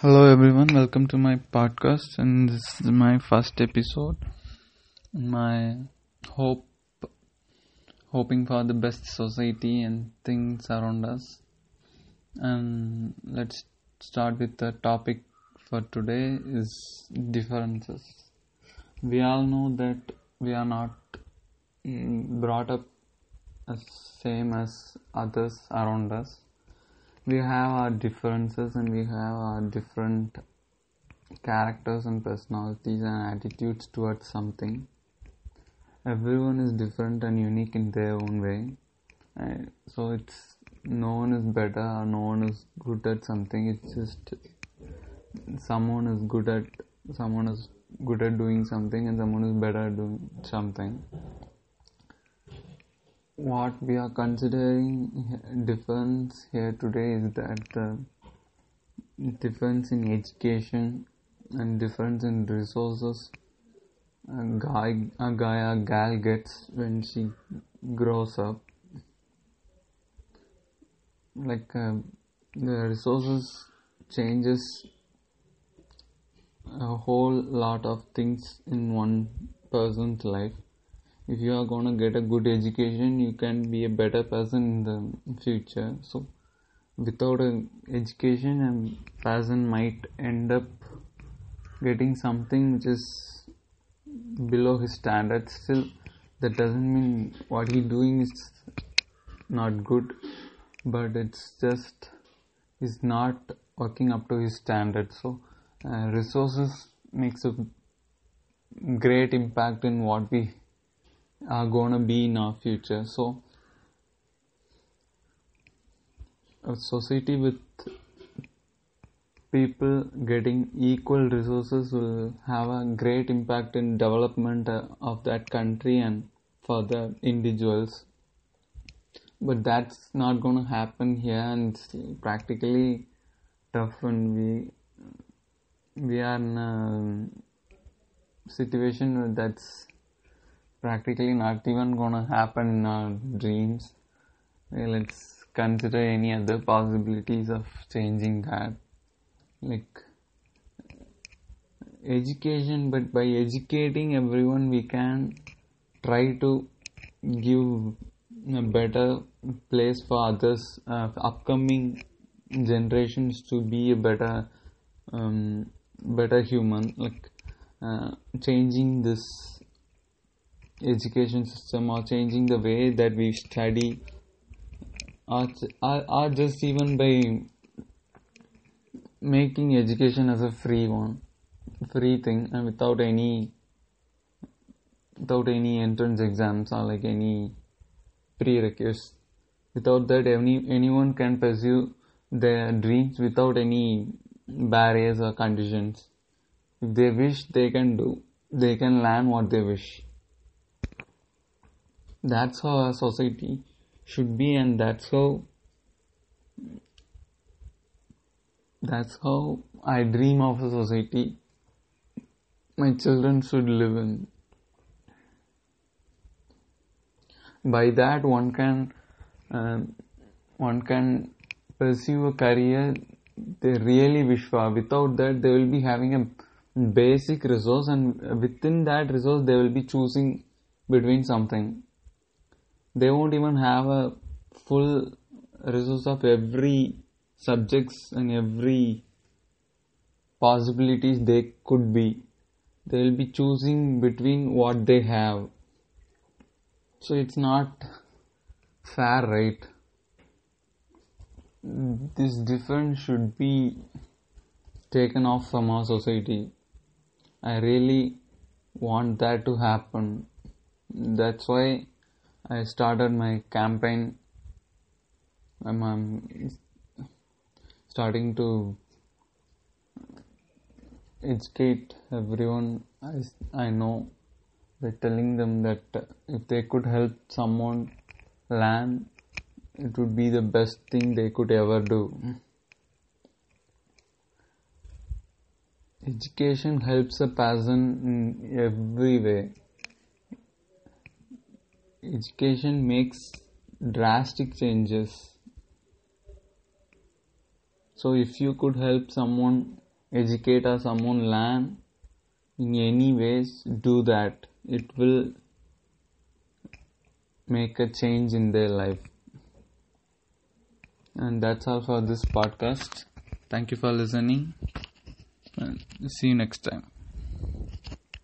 Hello everyone, welcome to my podcast and this is my first episode. My hope hoping for the best society and things around us. And let's start with the topic for today is differences. We all know that we are not mm, brought up as same as others around us we have our differences and we have our different characters and personalities and attitudes towards something. Everyone is different and unique in their own way. Uh, so it's no one is better or no one is good at something. It's just someone is good at someone is good at doing something and someone is better at doing something what we are considering difference here today is that the difference in education and difference in resources. A guy a guy or gal gets when she grows up. Like uh, the resources changes a whole lot of things in one person's life if you are to get a good education you can be a better person in the future. So without an education a person might end up getting something which is below his standards. Still that doesn't mean what he's doing is not good but it's just is not working up to his standards. So uh, resources makes a great impact in what we are gonna be in our future. So a society with people getting equal resources will have a great impact in development uh, of that country and for the individuals. But that's not going to happen here and it's practically tough when we we are in a situation that's practically not even gonna happen in our dreams. Let's consider any other possibilities of changing that. Like education, but by educating everyone, we can try to give a better place for others, uh, upcoming generations to be a better, um, better human. Like uh, changing this education system or changing the way that we study or, or, just even by making education as a free one free thing and without any without any entrance exams or like any prerequisites. Without that any anyone can pursue their dreams without any barriers or conditions. If they wish they can do they can learn what they wish that's how a society should be and that's how that's how I dream of a society my children should live in. By that, one can uh, one can pursue a career they really wish for. Without that, they will be having a basic resource, and within that resource, they will be choosing between something they won't even have a full resource of every subjects and every possibilities they could be. They will be choosing between what they have. So it's not fair right? This difference should be taken off from our society. I really want that to happen. That's why I started my campaign. I'm, I'm starting to educate everyone I, I know by telling them that if they could help someone learn, it would be the best thing they could ever do. Education helps a person in every way education makes drastic changes. So if you could help someone educate or someone learn in any ways do that. It will make a change in their life. And that's all for this podcast. Thank you for listening. And see you next time